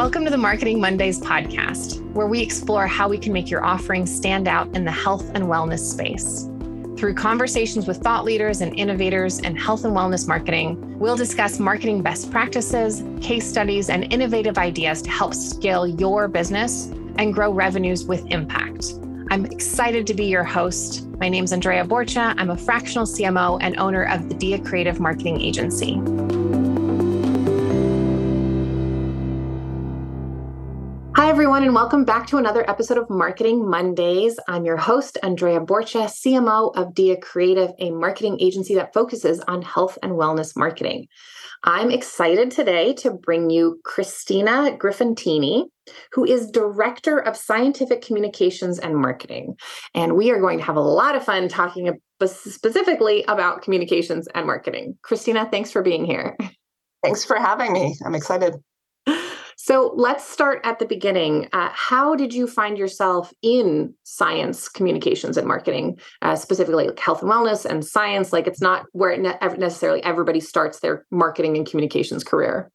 Welcome to the Marketing Mondays podcast, where we explore how we can make your offering stand out in the health and wellness space. Through conversations with thought leaders and innovators in health and wellness marketing, we'll discuss marketing best practices, case studies, and innovative ideas to help scale your business and grow revenues with impact. I'm excited to be your host. My name is Andrea Borcha. I'm a fractional CMO and owner of the Dia Creative Marketing Agency. Everyone, and welcome back to another episode of Marketing Mondays. I'm your host, Andrea Borcha, CMO of Dia Creative, a marketing agency that focuses on health and wellness marketing. I'm excited today to bring you Christina Grifantini, who is Director of Scientific Communications and Marketing. And we are going to have a lot of fun talking specifically about communications and marketing. Christina, thanks for being here. Thanks for having me. I'm excited. So let's start at the beginning. Uh, how did you find yourself in science, communications, and marketing, uh, specifically like health and wellness and science? Like it's not where ne- necessarily everybody starts their marketing and communications career.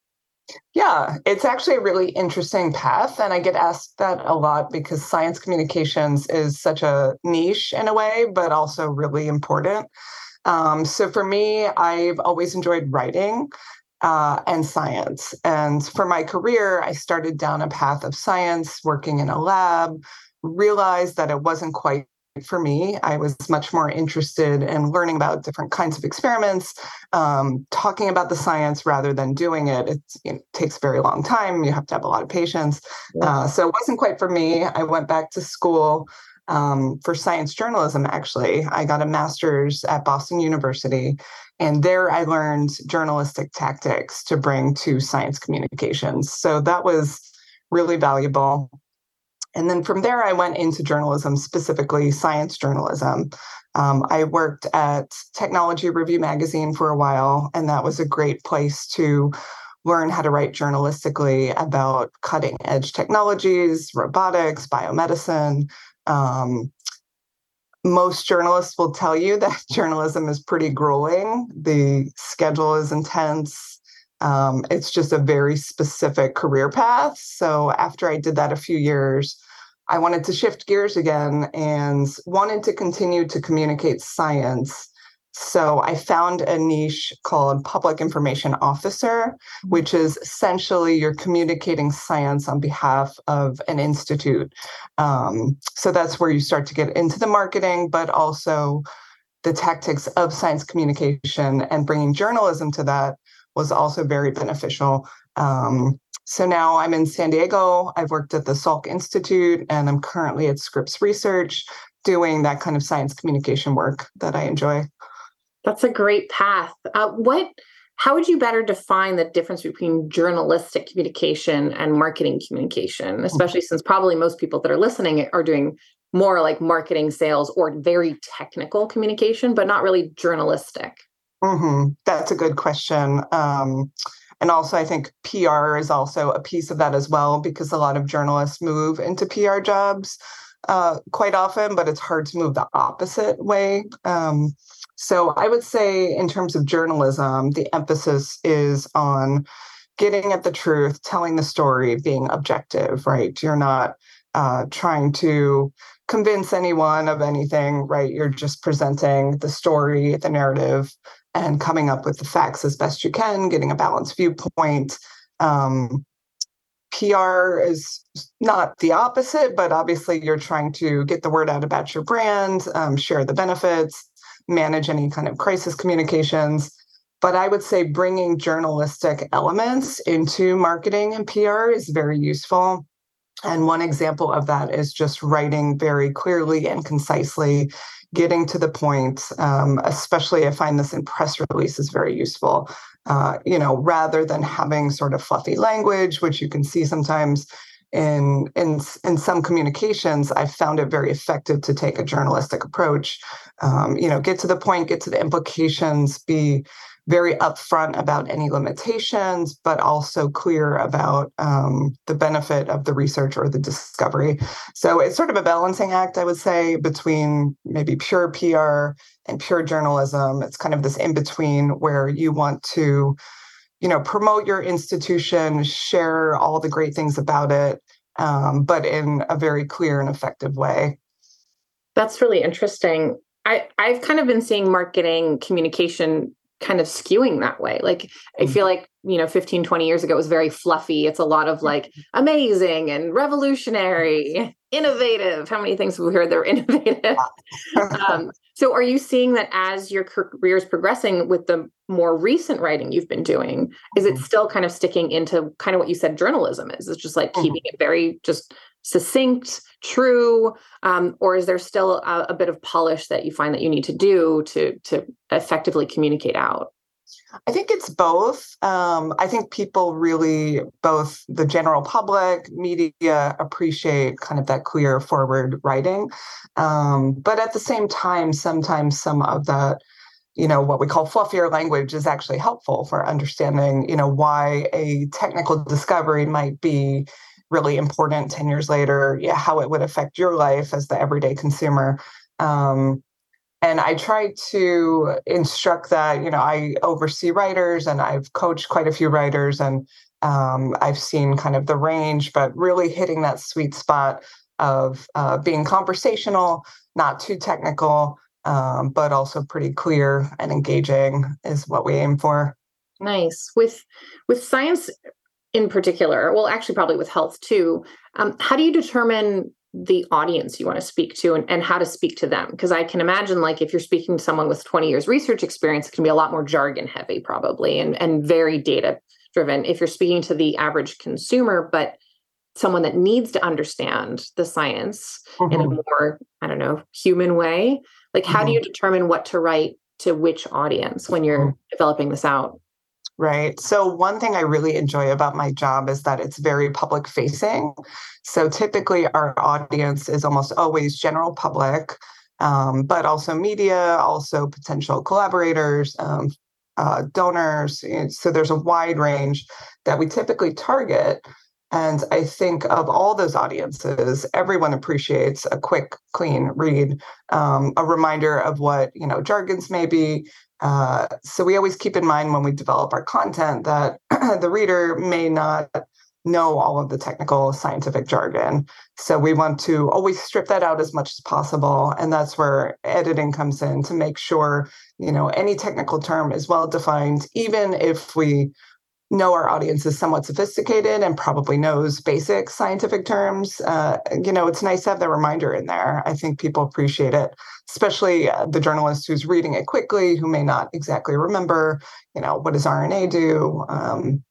Yeah, it's actually a really interesting path. And I get asked that a lot because science communications is such a niche in a way, but also really important. Um, so for me, I've always enjoyed writing uh, and science. And for my career, I started down a path of science, working in a lab, realized that it wasn't quite for me. I was much more interested in learning about different kinds of experiments, um, talking about the science rather than doing it. It, it, takes a very long time. You have to have a lot of patience. Uh, so it wasn't quite for me. I went back to school um, for science journalism, actually. I got a master's at Boston University. And there I learned journalistic tactics to bring to science communications. So that was really valuable. And then from there, I went into journalism, specifically science journalism. Um, I worked at Technology Review Magazine for a while, and that was a great place to learn how to write journalistically about cutting edge technologies, robotics, biomedicine, um, most journalists will tell you that journalism is pretty grueling. The schedule is intense. Um, it's just a very specific career path. So after I did that a few years, I wanted to shift gears again and wanted to continue to communicate science so I found a niche called public information officer, which is essentially you're communicating science on behalf of an institute. Um, so that's where you start to get into the marketing, but also the tactics of science communication and bringing journalism to that was also very beneficial. Um, so now I'm in San Diego. I've worked at the Salk Institute and I'm currently at Scripps Research doing that kind of science communication work that I enjoy. That's a great path. Uh, what? How would you better define the difference between journalistic communication and marketing communication, mm-hmm. especially since probably most people that are listening are doing more like marketing, sales, or very technical communication, but not really journalistic? Mm-hmm. That's a good question. Um, and also, I think PR is also a piece of that as well, because a lot of journalists move into PR jobs uh, quite often, but it's hard to move the opposite way. Um, so I would say, in terms of journalism, the emphasis is on getting at the truth, telling the story, being objective, right? You're not uh, trying to convince anyone of anything, right? You're just presenting the story, the narrative, and coming up with the facts as best you can, getting a balanced viewpoint. Um, PR is not the opposite, but obviously you're trying to get the word out about your brand, um, share the benefits, manage any kind of crisis communications. But I would say bringing journalistic elements into marketing and PR is very useful. And one example of that is just writing very clearly and concisely, getting to the point. Um, especially, I find this in press releases very useful. Uh, you know, rather than having sort of fluffy language, which you can see sometimes in in in some communications, I've found it very effective to take a journalistic approach. Um, you know, get to the point, get to the implications, be very upfront about any limitations, but also clear about um, the benefit of the research or the discovery. So it's sort of a balancing act, I would say, between maybe pure PR and pure journalism. It's kind of this in between where you want to you know, promote your institution, share all the great things about it, um, but in a very clear and effective way. That's really interesting. I, I've kind of been seeing marketing communication kind of skewing that way. Like I feel mm-hmm. like, you know, 15, 20 years ago it was very fluffy. It's a lot of like amazing and revolutionary, innovative. How many things have we heard they're innovative? um, so are you seeing that as your career is progressing with the more recent writing you've been doing, is it mm-hmm. still kind of sticking into kind of what you said journalism is? It's just like mm-hmm. keeping it very just succinct, true, um, or is there still a, a, bit of polish that you find that you need to do to to effectively communicate out? I think it's both. Um, I think people really, both the general public, media, appreciate kind of that clear forward writing, um, but at the same time, sometimes some of that you know what we call fluffier language is actually helpful for understanding you know why a technical discovery might be really important 10 years later yeah, how it would affect your life as the everyday consumer. Um, and i try to instruct that you know i oversee writers and i've coached quite a few writers and um, i've seen kind of the range but really hitting that sweet spot of uh, being conversational not too technical um, but also pretty clear and engaging is what we aim for. Nice. With with science in particular, well, actually, probably with health too, um, how do you determine the audience you want to speak to and, and how to speak to them? Because I can imagine, like, if you're speaking to someone with 20 years research experience, it can be a lot more jargon heavy, probably, and, and very data driven. If you're speaking to the average consumer, but someone that needs to understand the science mm-hmm. in a mm-hmm. more, I don't know, human way, like, how mm-hmm. do you determine what to write to which audience when you're mm-hmm. developing this out? Right. So, one thing I really enjoy about my job is that it's very public facing. So, typically, our audience is almost always general public, um, but also media, also potential collaborators, um, uh, donors. So, there's a wide range that we typically target. And I think of all those audiences, everyone appreciates a quick, clean read, um, a reminder of what you know jargons may be, uh, so we always keep in mind when we develop our content that the reader may not know all of the technical scientific jargon. So we want to always strip that out as much as possible. And that's where editing comes in to make sure, you know, any technical term is well defined, even if we know our audience is somewhat sophisticated and probably knows basic scientific terms, uh, you know, it's nice to have the reminder in there. I think people appreciate it, especially uh, the journalist who's reading it quickly, who may not exactly remember, you know, what does RNA do? Um,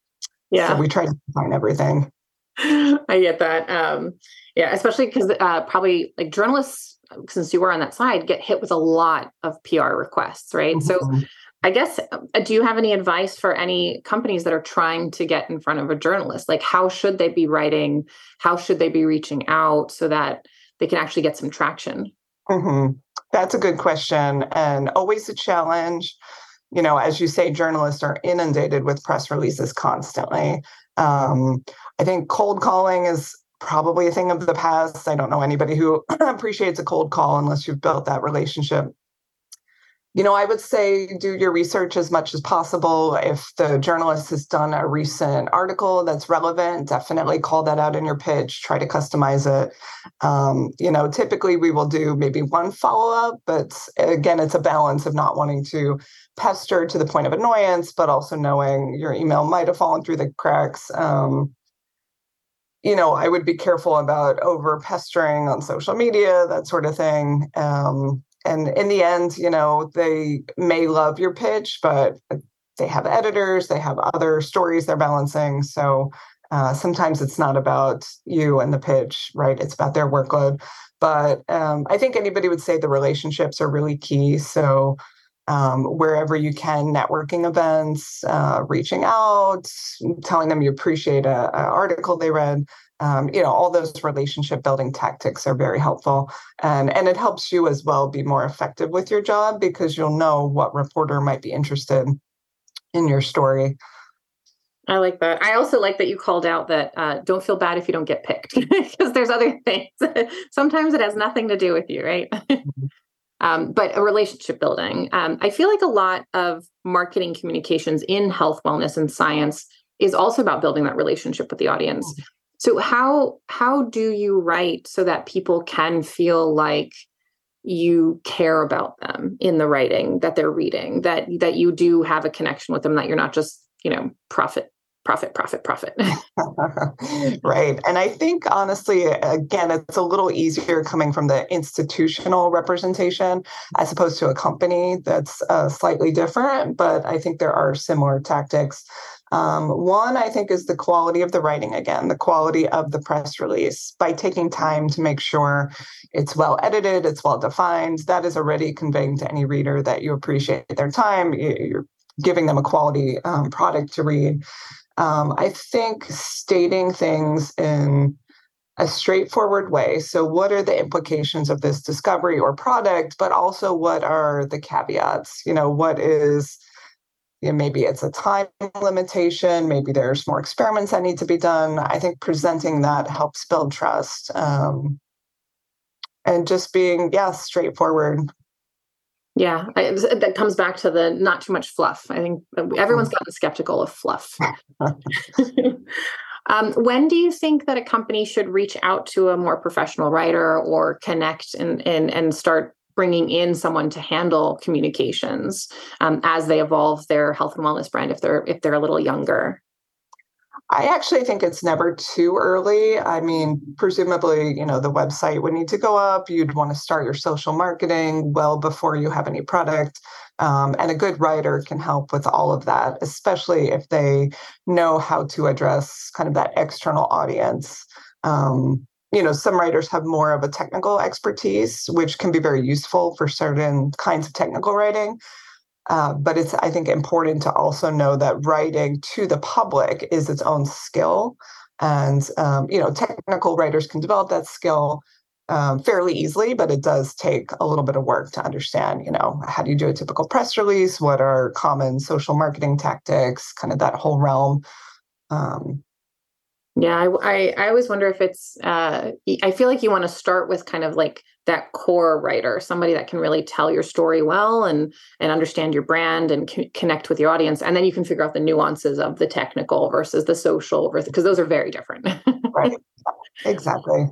yeah. So we try to define everything. I get that. Um, yeah, especially because uh, probably like journalists, since you were on that side, get hit with a lot of PR requests, right? Mm-hmm. So I guess, uh, do you have any advice for any companies that are trying to get in front of a journalist? Like, how should they be writing? How should they be reaching out so that they can actually get some traction? Mm-hmm. That's a good question and always a challenge. You know, as you say, journalists are inundated with press releases constantly. Um, I think cold calling is probably a thing of the past. I don't know anybody who appreciates a cold call unless you've built that relationship you know, I would say do your research as much as possible. If the journalist has done a recent article that's relevant, definitely call that out in your pitch, try to customize it. Um, you know, typically we will do maybe one follow up, but again, it's a balance of not wanting to pester to the point of annoyance, but also knowing your email might have fallen through the cracks. Um, you know, I would be careful about over pestering on social media, that sort of thing. Um, and in the end you know they may love your pitch but they have editors they have other stories they're balancing. So uh, sometimes it's not about you and the pitch right? It's about their workload. But um, i think anybody would say the relationships are really key. So um, wherever you can networking events uh, reaching out telling them you appreciate a, a article they read um, you know all those relationship building tactics are very helpful and and it helps you as well be more effective with your job because you'll know what reporter might be interested in your story I like that. I also like that you called out that uh, don't feel bad if you don't get picked because there's other things. Sometimes it has nothing to do with you, right? Mm-hmm. Um, but a relationship building. Um, I feel like a lot of marketing communications in health, wellness, and science is also about building that relationship with the audience. So how how do you write so that people can feel like you care about them in the writing that they're reading that that you do have a connection with them that you're not just you know profit profit profit profit? Right. And i think honestly again it's a little easier coming from the institutional representation as opposed to a company that's uh, slightly different but i think there are similar tactics um, one, I think, is the quality of the writing again, the quality of the press release. By taking time to make sure it's well edited, it's well defined, that is already conveying to any reader that you appreciate their time, you're giving them a quality um, product to read. Um, I think stating things in a straightforward way. So, what are the implications of this discovery or product? But also, what are the caveats? You know, what is you know, maybe it's a time limitation, maybe there's more experiments that need to be done. I think presenting that helps build trust. Um, and just being, yeah, straightforward. Yeah, I, that comes back to the not too much fluff. I think everyone's gotten skeptical of fluff. um, when do you think that a company should reach out to a more professional writer or connect and and and start bringing in someone to handle communications um, as they evolve their health and wellness brand if they're if they're a little younger I actually think it's never too early. I mean, presumably, you know, the website would need to go up. You'd want to start your social marketing well before you have any product. Um, and a good writer can help with all of that, especially if they know how to address kind of that external audience. Um, you know some writers have more of a technical expertise which can be very useful for certain kinds of technical writing. Uh, but it's i think important to also know that writing to the public is its own skill. And um, you know technical writers can develop that skill um, fairly easily but it does take a little bit of work to understand you know how do you do a typical press release? What are common social marketing tactics? Kind of that whole realm. Um, yeah, I, I, I always wonder if it's. Uh, I feel like you want to start with kind of like that core writer, somebody that can really tell your story well and and understand your brand and c- connect with your audience, and then you can figure out the nuances of the technical versus the social, versus because those are very different. right. Exactly.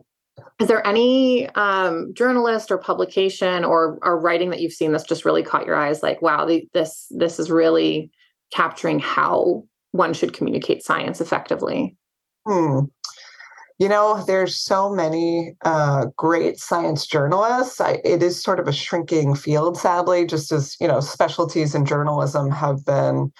Is there any um, journalist or publication or or writing that you've seen that's just really caught your eyes? Like, wow, the, this this is really capturing how one should communicate science effectively. Hmm. You know, there's so many uh, great science journalists. I, it is sort of a shrinking field, sadly, just as, you know, specialties in journalism have been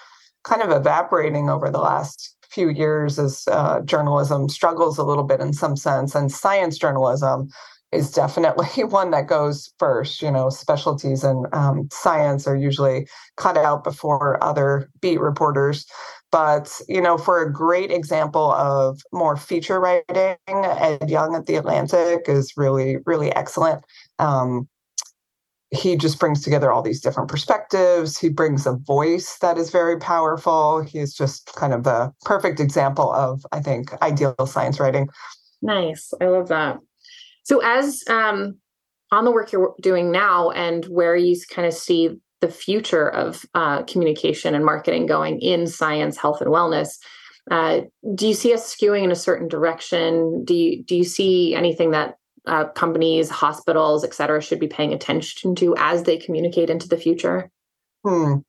kind of evaporating over the last few years as uh, journalism struggles a little bit in some sense. And science journalism is definitely one that goes first. You know, specialties in um, science are usually cut out before other beat reporters. But, you know, for a great example of more feature writing, Ed Yong at The Atlantic is really, really excellent. Um, he just brings together all these different perspectives. He brings a voice that is very powerful. He's just kind of the perfect example of, I think, ideal science writing. Nice. I love that. So, as um, on the work you're doing now and where you kind of see the future of uh, communication and marketing going in science, health, and wellness. Uh, do you see us skewing in a certain direction? Do you do you see anything that uh, companies, hospitals, et cetera, should be paying attention to as they communicate into the future? Hmm.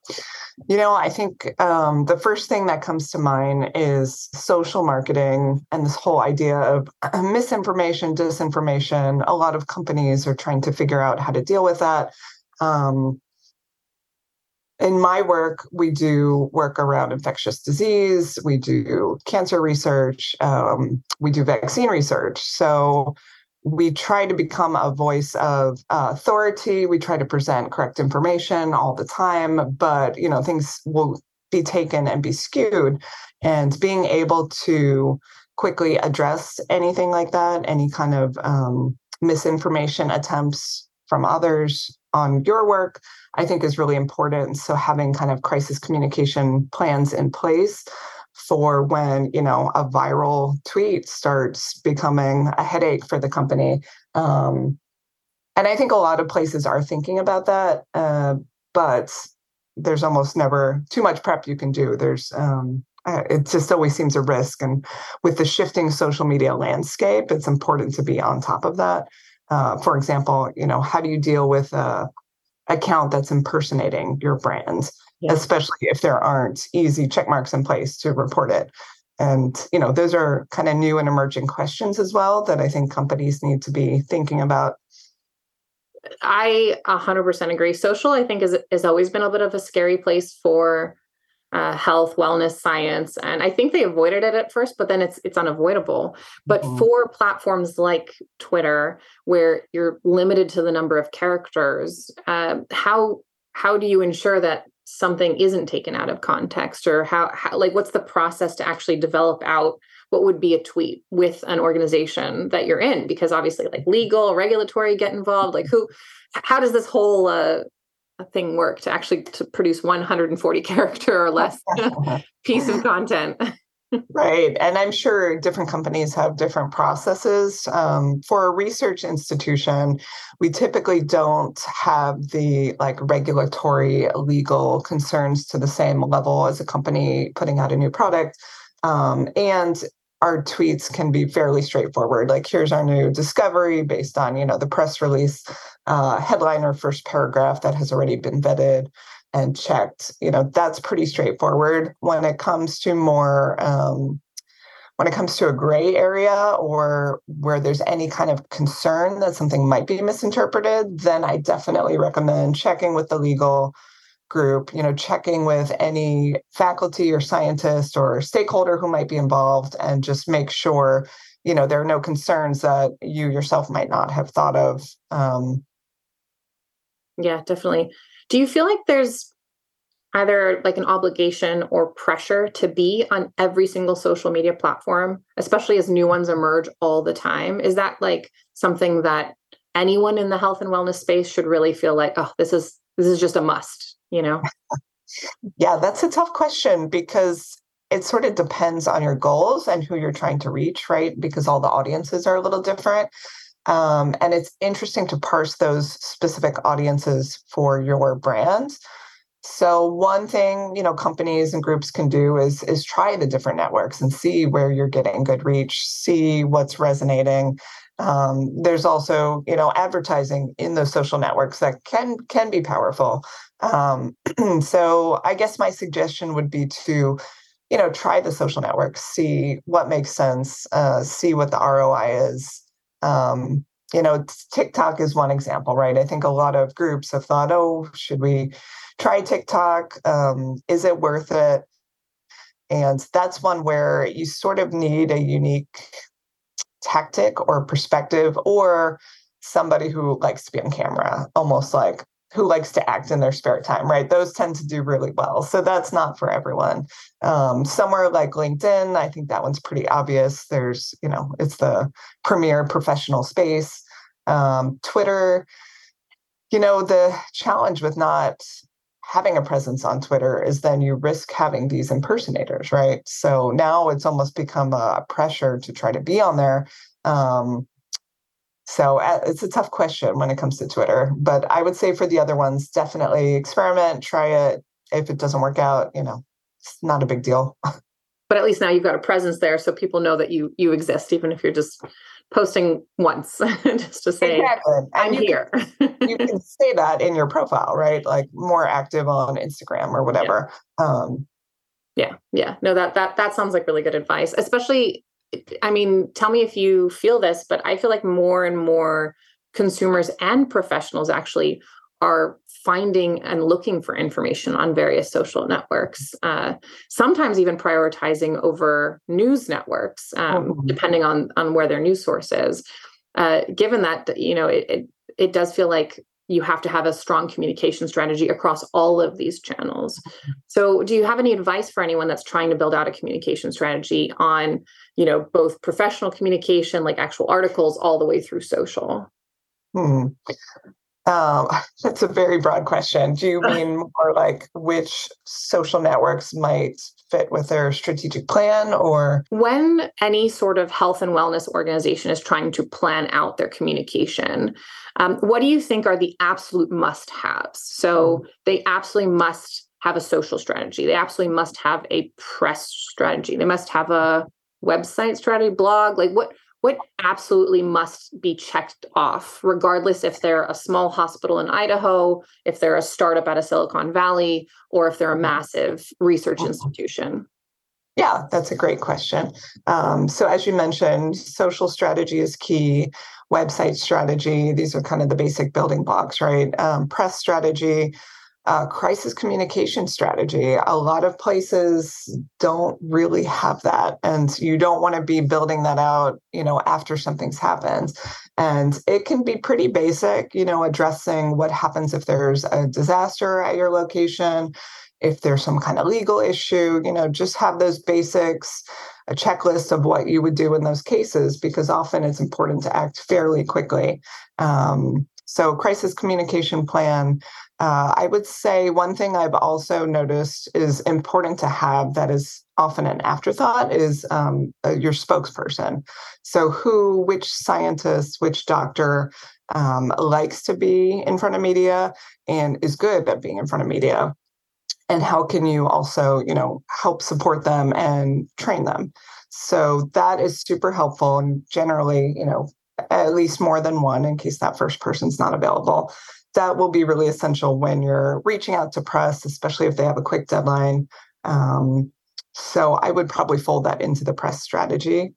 You know, I think um, the first thing that comes to mind is social marketing and this whole idea of misinformation, disinformation. A lot of companies are trying to figure out how to deal with that. Um, in my work, we do work around infectious disease, we do cancer research, um, we do vaccine research. So we try to become a voice of uh, authority. We try to present correct information all the time, but you know things will be taken and be skewed. And being able to quickly address anything like that, any kind of um, misinformation attempts from others on your work, I think is really important. So having kind of crisis communication plans in place for when you know a viral tweet starts becoming a headache for the company um, and I think a lot of places are thinking about that, uh, but there's almost never too much prep you can do. There's um, uh, it just always seems a risk, and with the shifting social media landscape, it's important to be on top of that. Uh, for example, you know, how do you deal with a account that's impersonating your brand, yeah. especially if there aren't easy check marks in place to report it? And you know, those are kind of new and emerging questions as well that I think companies need to be thinking about I 100% agree. Social, I think, is has always been a bit of a scary place for uh, health, wellness, science, and I think they avoided it at first, but then it's it's unavoidable. But mm-hmm. for platforms like Twitter, where you're limited to the number of characters, uh, how how do you ensure that something isn't taken out of context, or how, how like what's the process to actually develop out what would be a tweet with an organization that you're in because obviously like legal regulatory get involved like who how does this whole uh, thing work to actually to produce 140 character or less piece of content. Right and i'm sure different companies have different processes. Um, for a research institution we typically don't have the like regulatory legal concerns to the same level as a company putting out a new product. Um, and our tweets can be fairly straightforward like here's our new discovery based on you know the press release uh, headline or first paragraph that has already been vetted and checked you know that's pretty straightforward when it comes to more um, when it comes to a gray area or where there's any kind of concern that something might be misinterpreted then i definitely recommend checking with the legal group, you know, checking with any faculty or scientist or stakeholder who might be involved and just make sure, you know, there are no concerns that you yourself might not have thought of. Um, yeah, definitely. Do you feel like there's either like an obligation or pressure to be on every single social media platform, especially as new ones emerge all the time? Is that like something that anyone in the health and wellness space should really feel like, oh, this is this is just a must? you know? yeah, that's a tough question because it sort of depends on your goals and who you're trying to reach, right? Because all the audiences are a little different. Um, and it's interesting to parse those specific audiences for your brand. So one thing, you know, companies and groups can do is is try the different networks and see where you're getting good reach, see what's resonating. Um, there's also, you know, advertising in those social networks that can can be powerful. Um, so I guess my suggestion would be to, you know, try the social networks, see what makes sense, uh, see what the ROI is. Um, you know, TikTok is one example, right? I think a lot of groups have thought, oh, should we try TikTok? Um, is it worth it? And that's one where you sort of need a unique tactic or perspective or somebody who likes to be on camera, almost like who likes to act in their spare time, right? Those tend to do really well. So that's not for everyone. Um, somewhere like LinkedIn, I think that one's pretty obvious. There's, you know, it's the premier professional space. Um, Twitter, you know, the challenge with not having a presence on Twitter is then you risk having these impersonators, right? So now it's almost become a pressure to try to be on there. Um, so uh, it's a tough question when it comes to Twitter, but I would say for the other ones, definitely experiment, try it. If it doesn't work out, you know, it's not a big deal. but at least now you've got a presence there, so people know that you you exist, even if you're just posting once, just to say exactly. I'm you here. Can, you can say that in your profile, right? Like more active on Instagram or whatever. Yeah. Um, yeah, yeah. No, that that that sounds like really good advice, especially I mean, tell me if you feel this, but I feel like more and more consumers and professionals actually are finding and looking for information on various social networks, uh, sometimes even prioritizing over news networks, um, mm-hmm. depending on on where their news source is. Uh, given that you know it, it, it does feel like you have to have a strong communication strategy across all of these channels. Mm-hmm. So, do you have any advice for anyone that's trying to build out a communication strategy on, you know, both professional communication, like actual articles, all the way through social? Hmm. Um, that's a very broad question. Do you mean more like which social networks might fit with their strategic plan or? When any sort of health and wellness organization is trying to plan out their communication, um, what do you think are the absolute must haves? So mm-hmm. they absolutely must have a social strategy, they absolutely must have a press strategy, they must have a website strategy, blog. Like what? What absolutely must be checked off, regardless if they're a small hospital in Idaho, if they're a startup out of Silicon Valley, or if they're a massive research mm-hmm. institution? Yeah, that's a great question. Um, so, as you mentioned, social strategy is key, website strategy, these are kind of the basic building blocks, right? Um, press strategy, uh, crisis communication strategy. A lot of places don't really have that, and you don't want to be building that out, you know, after something's happened. And it can be pretty basic, you know, addressing what happens if there's a disaster at your location, if there's some kind of legal issue, you know, just have those basics, a checklist of what you would do in those cases, because often it's important to act fairly quickly. Um, so, crisis communication plan uh, I would say one thing I've also noticed is important to have that is often an afterthought is um, uh, your spokesperson. So, who, which scientist, which doctor um, likes to be in front of media and is good at being in front of media? And how can you also, you know, help support them and train them? So that is super helpful. And generally, you know, at least more than one in case that first person's not available that will be really essential when you're reaching out to press, especially if they have a quick deadline. Um, so I would probably fold that into the press strategy.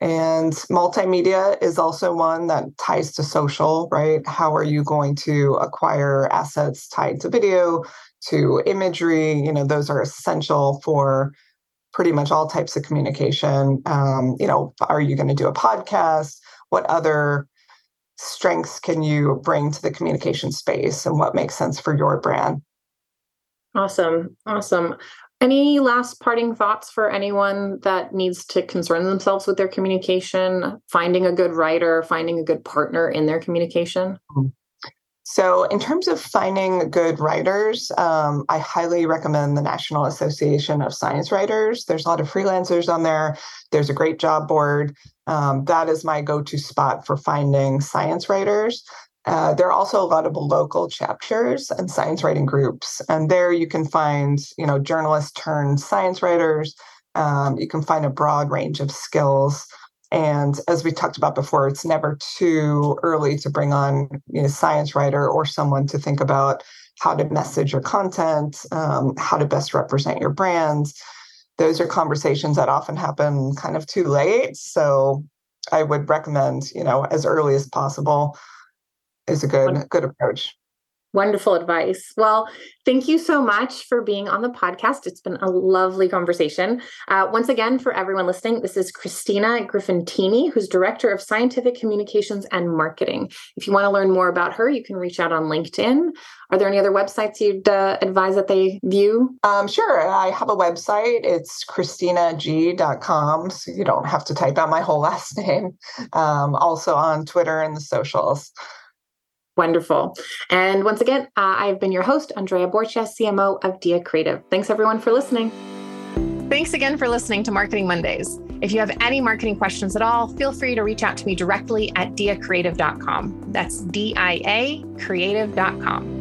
And multimedia is also one that ties to social, right? How are you going to acquire assets tied to video, to imagery? You know, those are essential for pretty much all types of communication. Um, you know, are you going to do a podcast? What other strengths can you bring to the communication space and what makes sense for your brand? Awesome. Awesome. Any last parting thoughts for anyone that needs to concern themselves with their communication, finding a good writer, finding a good partner in their communication? Mm-hmm. So, in terms of finding good writers, um, I highly recommend the National Association of Science Writers. There's a lot of freelancers on there. There's a great job board. Um, that is my go to spot for finding science writers. Uh, there are also a lot of local chapters and science writing groups, and there you can find, you know, journalists turned science writers. Um, you can find a broad range of skills. And as we talked about before, it's never too early to bring on you know, science writer or someone to think about how to message your content, um, how to best represent your brand. Those are conversations that often happen kind of too late. So I would recommend, you know, as early as possible is a good good approach. Wonderful advice. Well, thank you so much for being on the podcast. It's been a lovely conversation. Uh, once again, for everyone listening, this is Christina Grifantini, who's Director of Scientific Communications and Marketing. If you want to learn more about her, you can reach out on LinkedIn. Are there any other websites you'd uh, advise that they view? Um, sure. I have a website. It's christinag.com. So you don't have to type out my whole last name. Um, also on Twitter and the socials. Wonderful. And once again, uh, I've been your host, Andrea Borcha, CMO of Dia Creative. Thanks everyone for listening. Thanks again for listening to Marketing Mondays. If you have any marketing questions at all, feel free to reach out to me directly at diacreative.com. That's D I A creative.com.